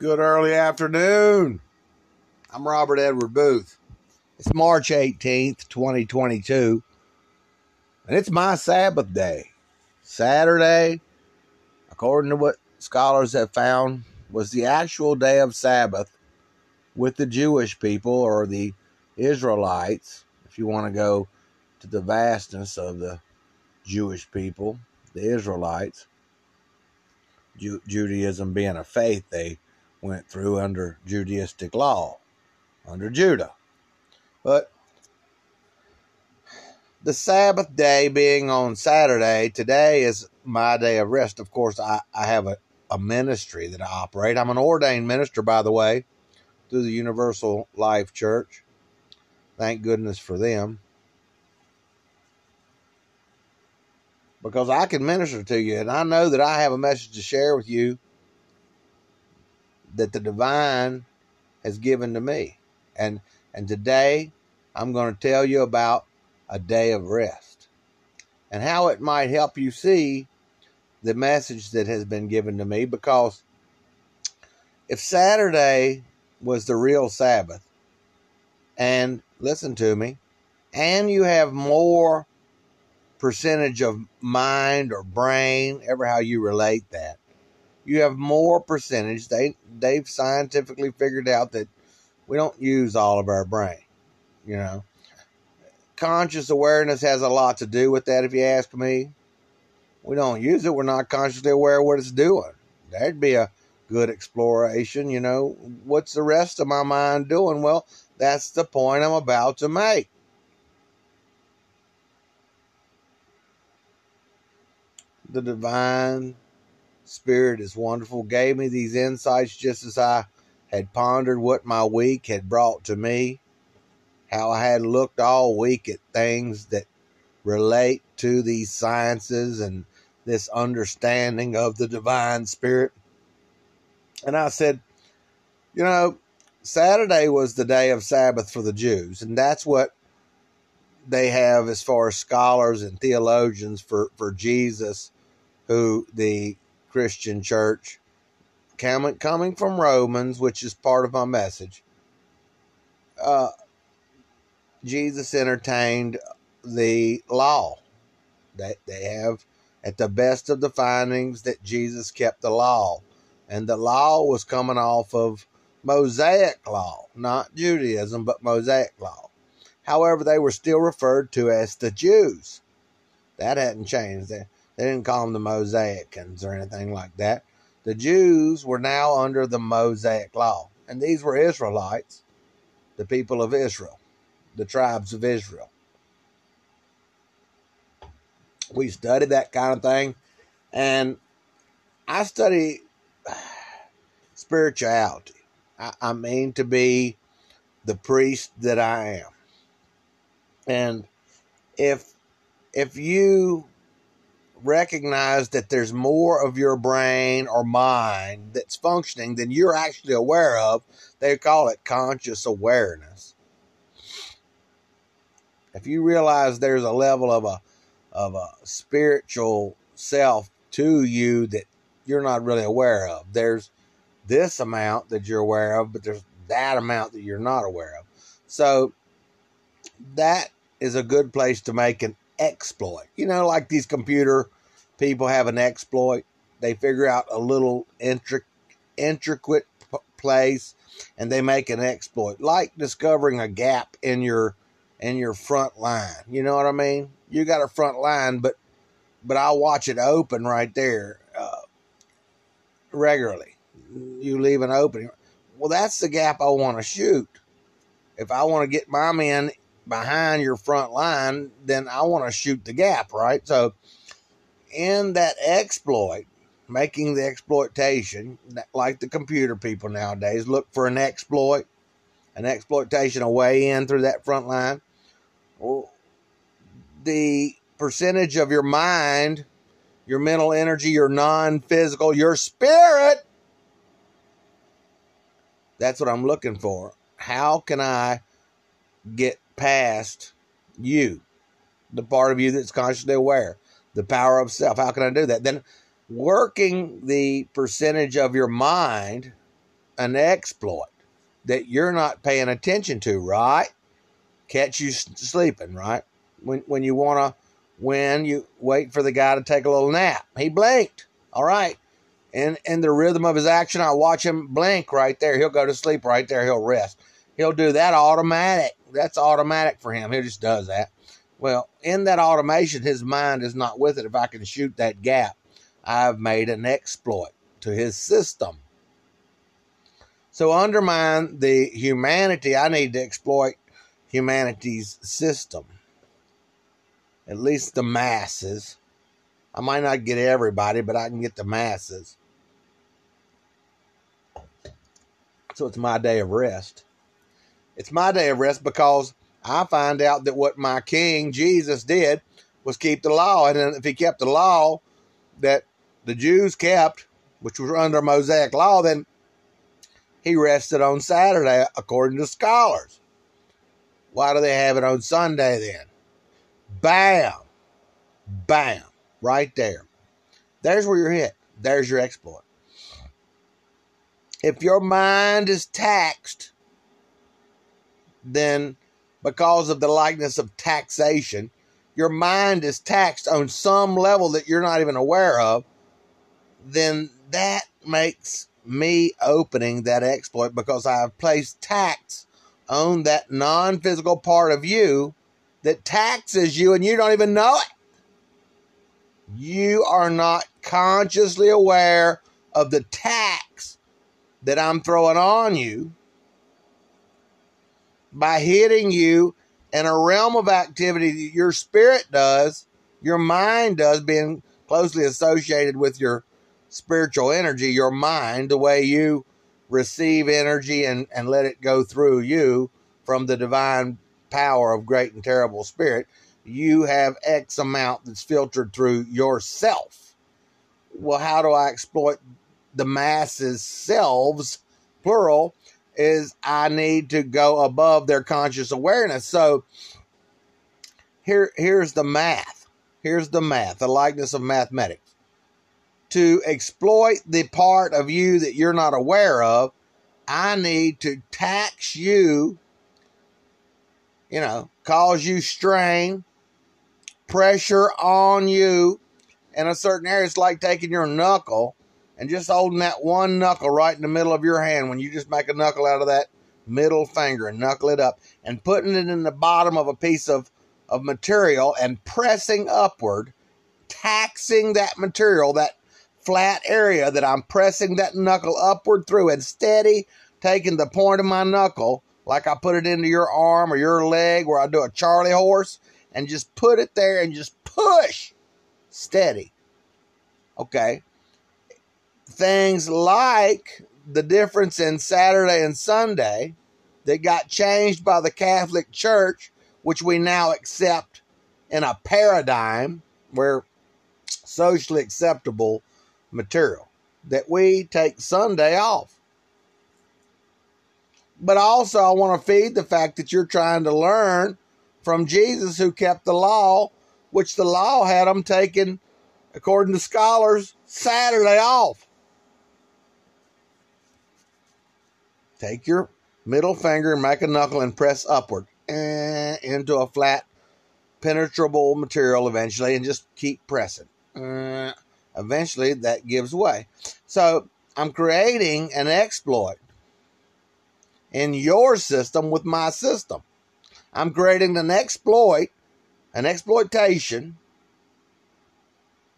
Good early afternoon. I'm Robert Edward Boothe. It's March 18th, 2022, and it's my Sabbath day. Saturday, according to what scholars have found, was the actual day of Sabbath with the Jewish people or the Israelites, if you want to go to the vastness of the Jewish people, the Israelites. Ju- Judaism being a faith, they went through under Judaistic law, under Judah. But the Sabbath day being on Saturday, today is my day of rest. Of course, I, I have a, a ministry that I operate. I'm an ordained minister, by the way, through the Universal Life Church. Thank goodness for them. Because I can minister to you, and I know that I have a message to share with you that the divine has given to me. And and today I'm going to tell you about a day of rest and how it might help you see the message that has been given to me because if Saturday was the real Sabbath and listen to me and you have more percentage of mind or brain ever how you relate that you have more percentage. They they've scientifically figured out that we don't use all of our brain. You know, conscious awareness has a lot to do with that. If you ask me, we don't use it. We're not consciously aware of what it's doing. That'd be a good exploration. You know, what's the rest of my mind doing? Well, that's the point I'm about to make. The divine Spirit is wonderful, gave me these insights just as I had pondered what my week had brought to me, how I had looked all week at things that relate to these sciences and this understanding of the divine spirit. And I said, you know, Saturday was the day of Sabbath for the Jews, and that's what they have as far as scholars and theologians for, for Jesus, who the Christian church, coming, from Romans, which is part of my message, uh, Jesus entertained the law. They, they have, at the best of the findings, that Jesus kept the law. And the law was coming off of Mosaic law, not Judaism, but Mosaic law. However, they were still referred to as the Jews. That hadn't changed. They didn't call them the Mosaicans or anything like that. The Jews were now under the Mosaic law, and these were Israelites, the people of Israel, the tribes of Israel. We studied that kind of thing, and I study spirituality. I, I mean to be the priest that I am. And if if you recognize that there's more of your brain or mind that's functioning than you're actually aware of. They call it conscious awareness. If you realize there's a level of a of a spiritual self to you that you're not really aware of. There's this amount that you're aware of, but there's that amount that you're not aware of. So that is a good place to make an exploit. You know, like these computer people have an exploit. They figure out a little intric- intricate p- place and they make an exploit, like discovering a gap in your in your front line. You know what I mean? You got a front line, but but I'll watch it open right there uh, regularly. You leave an opening. Well, that's the gap I want to shoot. If I want to get my men behind your front line, then I want to shoot the gap, right? So, in that exploit, making the exploitation, like the computer people nowadays, look for an exploit, an exploitation, a way in through that front line. The percentage of your mind, your mental energy, your non physical, your spirit. That's what I'm looking for. How can I get past you, the part of you that's consciously aware, the power of self. How can I do that? Then working the percentage of your mind an exploit that you're not paying attention to, right? Catch you sleeping, right? When when you want to win, you wait for the guy to take a little nap. He blinked. All right. And in the rhythm of his action, I watch him blink right there. He'll go to sleep right there. He'll rest. He'll do that automatic. That's automatic for him. He just does that. Well, in that automation, his mind is not with it. If I can shoot that gap, I've made an exploit to his system. So undermine the humanity. I need to exploit humanity's system. At least the masses. I might not get everybody, but I can get the masses. So it's my day of rest. It's my day of rest because I find out that what my King Jesus did was keep the law. And if he kept the law that the Jews kept, which was under Mosaic law, then he rested on Saturday, according to scholars. Why do they have it on Sunday then? Bam! Bam! Right there. There's where you're hit. There's your exploit. If your mind is taxed, then because of the likeness of taxation, your mind is taxed on some level that you're not even aware of, then that makes me opening that exploit because I have placed tax on that non physical part of you that taxes you and you don't even know it. You are not consciously aware of the tax that I'm throwing on you by hitting you in a realm of activity that your spirit does, your mind does, being closely associated with your spiritual energy, your mind, the way you receive energy and, and let it go through you from the divine power of great and terrible spirit, you have X amount that's filtered through yourself. Well, how do I exploit the masses' selves, plural, is I need to go above their conscious awareness. So here, here's the math. Here's the math, the likeness of mathematics to exploit the part of you that you're not aware of, I need to tax you, you know, cause you strain, pressure on you in a certain area. It's like taking your knuckle and just holding that one knuckle right in the middle of your hand when you just make a knuckle out of that middle finger and knuckle it up and putting it in the bottom of a piece of, of material and pressing upward, taxing that material, that flat area that I'm pressing that knuckle upward through and steady, taking the point of my knuckle, like I put it into your arm or your leg where I do a Charlie horse, and just put it there and just push steady. Okay. Things like the difference in Saturday and Sunday that got changed by the Catholic Church, which we now accept in a paradigm where socially acceptable material that we take Sunday off. But also, I want to feed the fact that you're trying to learn from Jesus who kept the law, which the law had them taking, according to scholars, Saturday off. Take your middle finger and make a knuckle and press upward eh, into a flat, penetrable material eventually, and just keep pressing. Eh, eventually that gives way. So I'm creating an exploit in your system with my system. I'm creating an exploit, an exploitation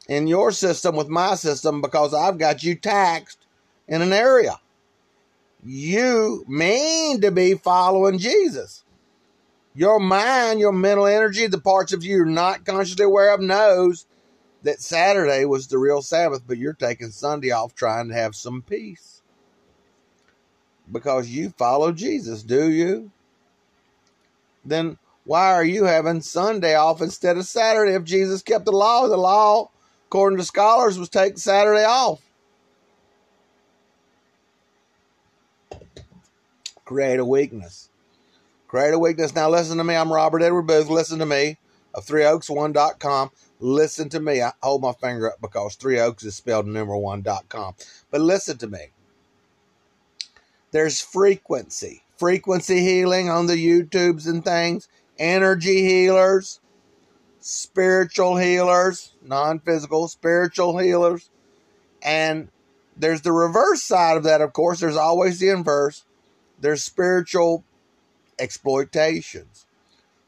in your system with my system because I've got you taxed in an area. You mean to be following Jesus. Your mind, your mental energy, the parts of you you're not consciously aware of knows that Saturday was the real Sabbath, but you're taking Sunday off trying to have some peace. Because you follow Jesus, do you? Then why are you having Sunday off instead of Saturday if Jesus kept the law? The law, according to scholars, was take Saturday off. Create a weakness. Create a weakness. Now listen to me. I'm Robert Edward Boothe. Listen to me of 3oaks1.com. Listen to me. I hold my finger up because Three Oaks is spelled number one.com. But listen to me. There's frequency, frequency healing on the YouTubes and things, energy healers, spiritual healers, non physical, spiritual healers. And there's the reverse side of that, of course. There's always the inverse. There's spiritual exploitations.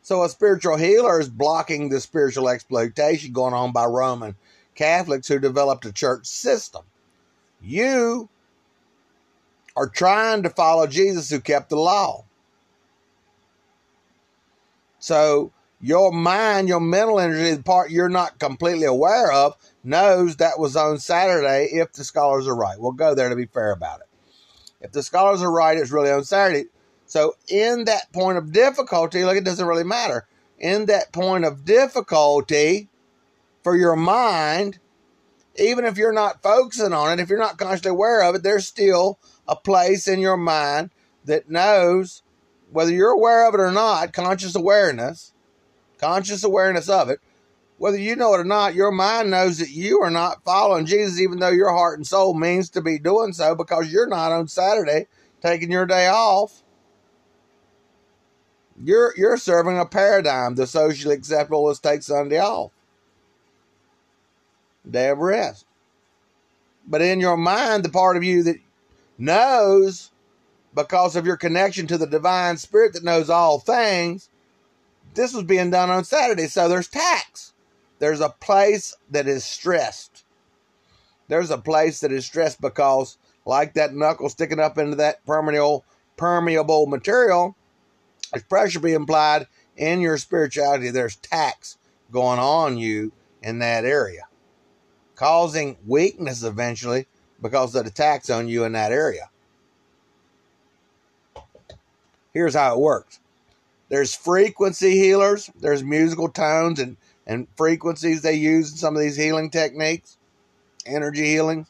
So a spiritual healer is blocking the spiritual exploitation going on by Roman Catholics who developed a church system. You are trying to follow Jesus who kept the law. So your mind, your mental energy, the part you're not completely aware of, knows that was on Saturday if the scholars are right. We'll go there to be fair about it. If the scholars are right, it's really on Saturday. So in that point of difficulty, look, it doesn't really matter. In that point of difficulty for your mind, even if you're not focusing on it, if you're not consciously aware of it, there's still a place in your mind that knows whether you're aware of it or not, conscious awareness, conscious awareness of it, whether you know it or not, your mind knows that you are not following Jesus, even though your heart and soul means to be doing so because you're not on Saturday taking your day off. You're you're serving a paradigm. The socially acceptable is take Sunday off. Day of rest. But in your mind, the part of you that knows because of your connection to the divine spirit that knows all things, this was being done on Saturday. So there's tax. There's a place that is stressed. There's a place that is stressed because, like that knuckle sticking up into that permeable, permeable material, there's pressure being applied in your spirituality. There's tax going on you in that area, causing weakness eventually because of the tax on you in that area. Here's how it works. There's frequency healers. There's musical tones and, and frequencies they use in some of these healing techniques, energy healing,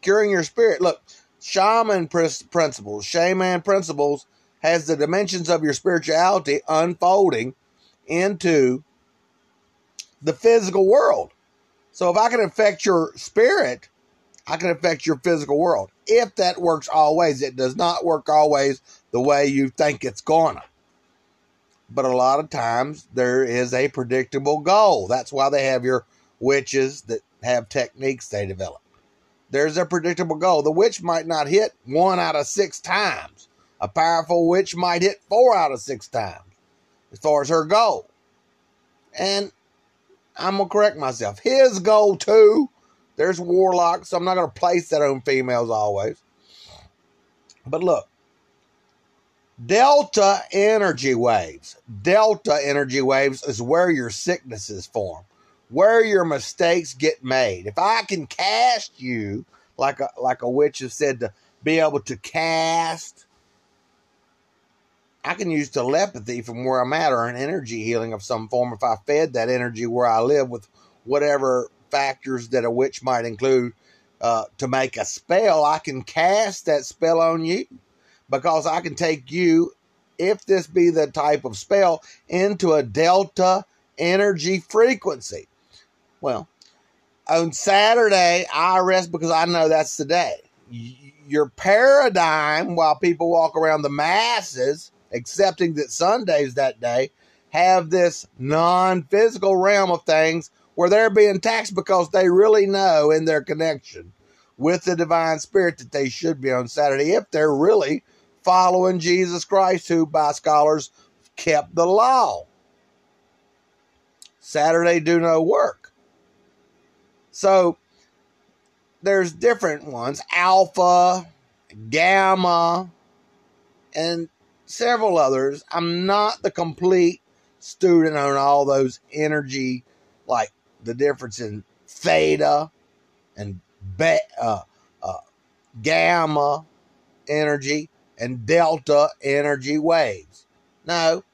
curing your spirit. Look, shaman principles, shaman principles has the dimensions of your spirituality unfolding into the physical world. So if I can affect your spirit, I can affect your physical world. If that works always, it does not work always the way you think it's gonna. But a lot of times there is a predictable goal. That's why they have your witches that have techniques they develop. There's a predictable goal. The witch might not hit one out of six times a powerful witch might hit four out of six times as far as her goal. And I'm going to correct myself. His goal, too, there's warlocks, so I'm not going to place that on females always. But look, delta energy waves. Delta energy waves is where your sicknesses form, where your mistakes get made. If I can cast you, like a, like a witch has said, to be able to cast I can use telepathy from where I'm at or an energy healing of some form if I fed that energy where I live with whatever factors that a witch might include uh, to make a spell. I can cast that spell on you because I can take you, if this be the type of spell, into a delta energy frequency. Well, on Saturday, I rest because I know that's the day. Your paradigm, while people walk around the masses, accepting that Sundays that day have this non physical realm of things where they're being taxed because they really know in their connection with the divine spirit that they should be on Saturday if they're really following Jesus Christ, who by scholars kept the law. Saturday do no work. So there's different ones alpha, gamma, and several others. I'm not the complete student on all those energy, like the difference in theta and be, uh, uh, gamma energy and delta energy waves. No,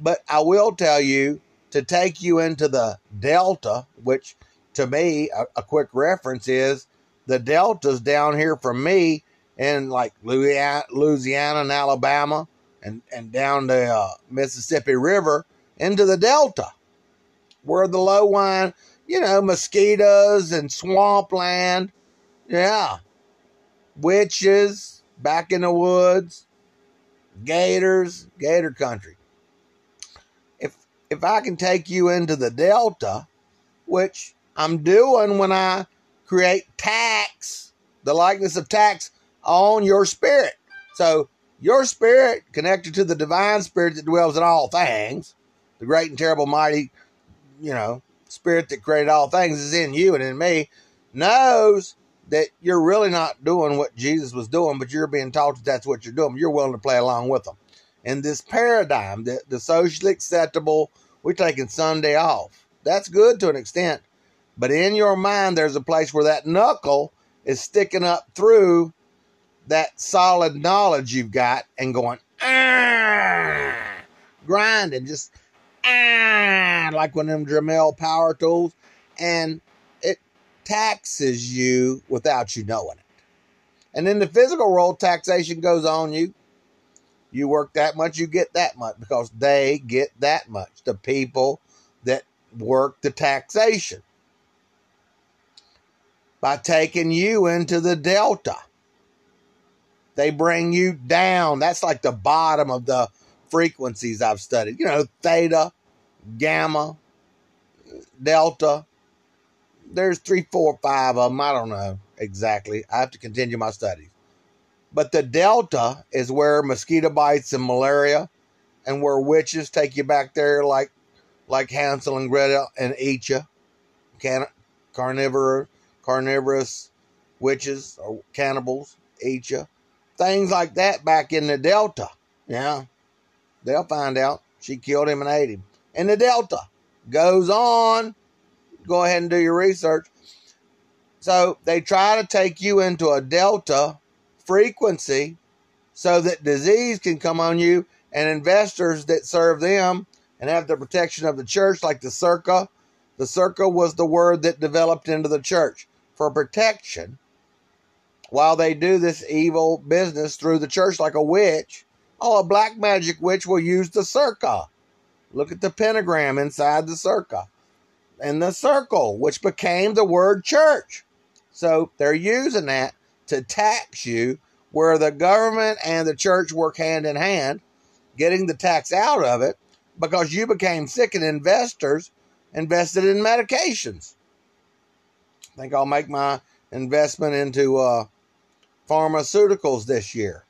but I will tell you to take you into the delta, which to me, a, a quick reference is the deltas down here from me in like Louisiana, and Alabama and, and down the uh, Mississippi River into the Delta, where the low line, you know, mosquitoes and swampland, yeah, witches, back in the woods, gators, gator country. If if I can take you into the delta, which I'm doing when I create tax, the likeness of tax on your spirit. So your spirit connected to the divine spirit that dwells in all things, the great and terrible mighty, you know, spirit that created all things is in you and in me, knows that you're really not doing what Jesus was doing, but you're being taught that that's what you're doing. You're willing to play along with them. In this paradigm, the, the socially acceptable, we're taking Sunday off. That's good to an extent. But in your mind, there's a place where that knuckle is sticking up through that solid knowledge you've got and going, ah, grinding, just ah, like one of them Dremel power tools. And taxes you without you knowing it. And in the physical world, taxation goes on you. You work that much, you get that much because they get that much. The people that work the taxation by taking you into the delta. They bring you down. That's like the bottom of the frequencies I've studied. You know, theta, gamma, delta, there's three, four, five of them. I don't know exactly. I have to continue my studies. But the delta is where mosquito bites and malaria, and where witches take you back there, like like Hansel and Gretel, and eat you. Can carnivore, carnivorous witches or cannibals eat you. Things like that back in the delta. Yeah, they'll find out she killed him and ate him. And the delta goes on go ahead and do your research. So they try to take you into a delta frequency so that disease can come on you and investors that serve them and have the protection of the church, like the circa. The circa was the word that developed into the church for protection while they do this evil business through the church like a witch. Oh, a black magic witch will use the circa. Look at the pentagram inside the circa in the circle, which became the word church. So they're using that to tax you where the government and the church work hand in hand, getting the tax out of it because you became sick and investors invested in medications. I think I'll make my investment into uh, pharmaceuticals this year.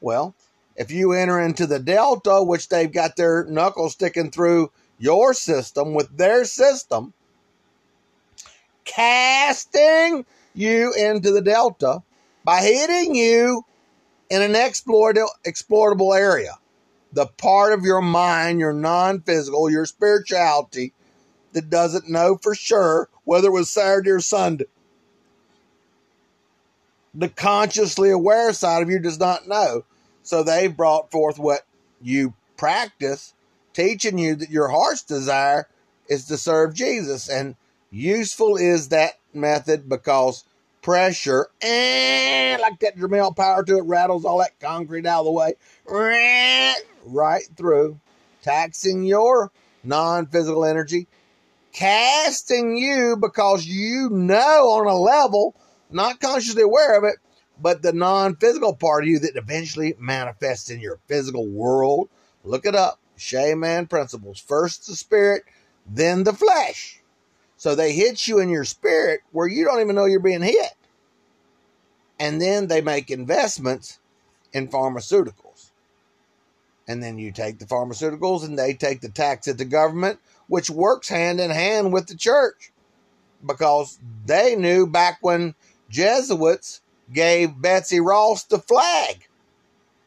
Well, if you enter into the Delta, which they've got their knuckles sticking through your system with their system, casting you into the delta by hitting you in an explorable area. The part of your mind, your non physical, your spirituality that doesn't know for sure whether it was Saturday or Sunday. The consciously aware side of you does not know. So they've brought forth what you practice teaching you that your heart's desire is to serve Jesus. And useful is that method because pressure, eh, like that Dremel power to it, rattles all that concrete out of the way, right through, taxing your non physical energy, casting you because you know on a level, not consciously aware of it, but the non physical part of you that eventually manifests in your physical world. Look it up. Shaman principles. First the spirit, then the flesh. So they hit you in your spirit where you don't even know you're being hit. And then they make investments in pharmaceuticals. And then you take the pharmaceuticals and they take the tax at the government, which works hand in hand with the church. Because they knew back when Jesuits gave Betsy Ross the flag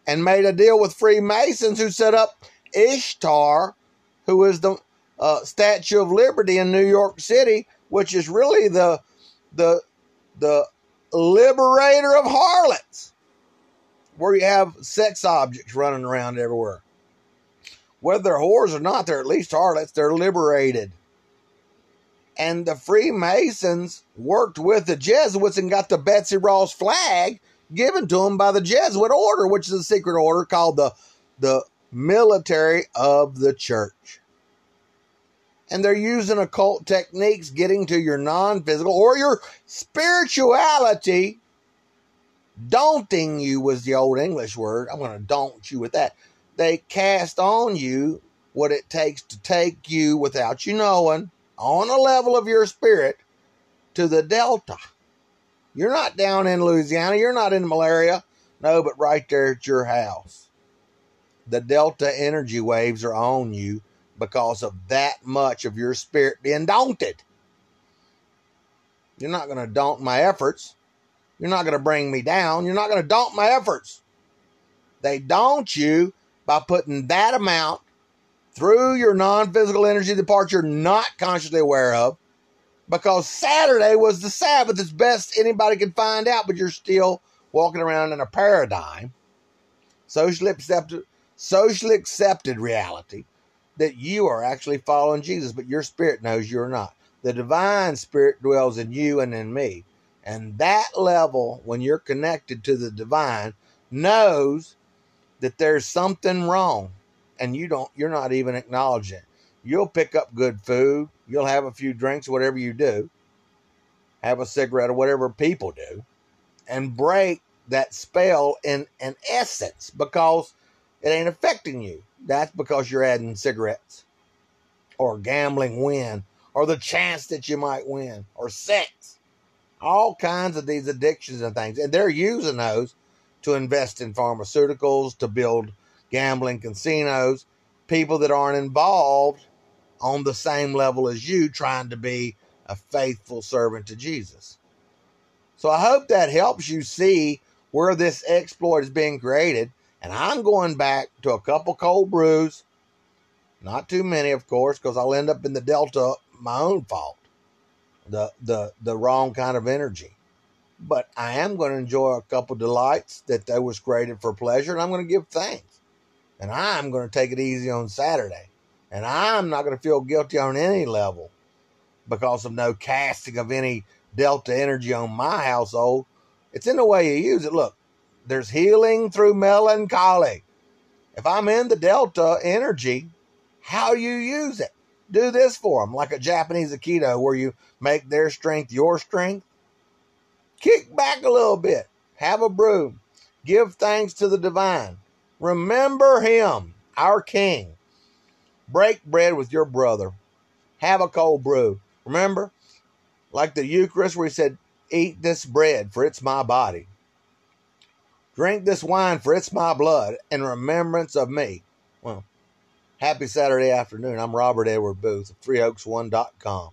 and made a deal with Freemasons who set up Ishtar, who is the uh, Statue of Liberty in New York City, which is really the the the liberator of harlots, where you have sex objects running around everywhere. Whether they're whores or not, they're at least harlots. They're liberated. And the Freemasons worked with the Jesuits and got the Betsy Ross flag given to them by the Jesuit order, which is a secret order called the the military of the church. And they're using occult techniques getting to your non physical or your spirituality Daunting you was the old English word. I'm going to daunt you with that. They cast on you what it takes to take you without you knowing on a level of your spirit to the Delta. You're not down in Louisiana. You're not in malaria. No, but right there at your house. The Delta energy waves are on you because of that much of your spirit being daunted. You're not going to daunt my efforts. You're not going to bring me down. You're not going to daunt my efforts. They daunt you by putting that amount through your non physical energy, the part you're not consciously aware of, because Saturday was the Sabbath as best anybody can find out, but you're still walking around in a paradigm, socially accepted, socially accepted reality that you are actually following Jesus, but your spirit knows you're not. The divine spirit dwells in you and in me. And that level, when you're connected to the divine, knows that there's something wrong and you don't you're not even acknowledging it. You'll pick up good food, you'll have a few drinks, whatever you do, have a cigarette or whatever people do, and break that spell in an essence because it ain't affecting you. That's because you're adding cigarettes or gambling win or the chance that you might win or sex. All kinds of these addictions and things. And they're using those to invest in pharmaceuticals, to build gambling casinos, people that aren't involved on the same level as you trying to be a faithful servant to Jesus. So I hope that helps you see where this exploit is being created. And I'm going back to a couple cold brews, not too many, of course, because I'll end up in the Delta my own fault, the the the wrong kind of energy. But I am going to enjoy a couple delights that they was created for pleasure, and I'm going to give thanks and I'm going to take it easy on Saturday. And I'm not going to feel guilty on any level because of no casting of any delta energy on my household. It's in the way you use it. Look, there's healing through melancholy. If I'm in the delta energy, how you use it. Do this for them, like a Japanese Aikido, where you make their strength your strength. Kick back a little bit. Have a brew. Give thanks to the divine. Remember him, our King. Break bread with your brother. Have a cold brew. Remember, like the Eucharist, where he said, Eat this bread, for it's my body. Drink this wine, for it's my blood, in remembrance of me. Well, happy Saturday afternoon. I'm Robert Edward Boothe of ThreeOaks1.com.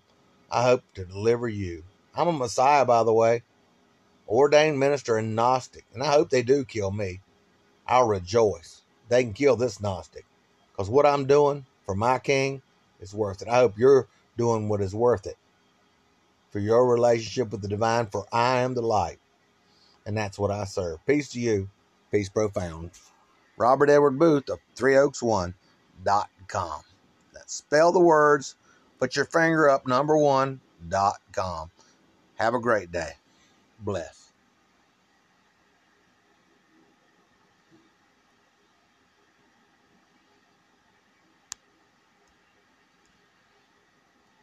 I hope to deliver you. I'm a Messiah, by the way, ordained minister and Gnostic, and I hope they do kill me. I'll rejoice. They can kill this Gnostic because what I'm doing for my King is worth it. I hope you're doing what is worth it for your relationship with the divine, for I am the light. And that's what I serve. Peace to you. Peace profound. Robert Edward Boothe of ThreeOaks1.com. That's spell the words, put your finger up, number one, dot com. Have a great day. Bless.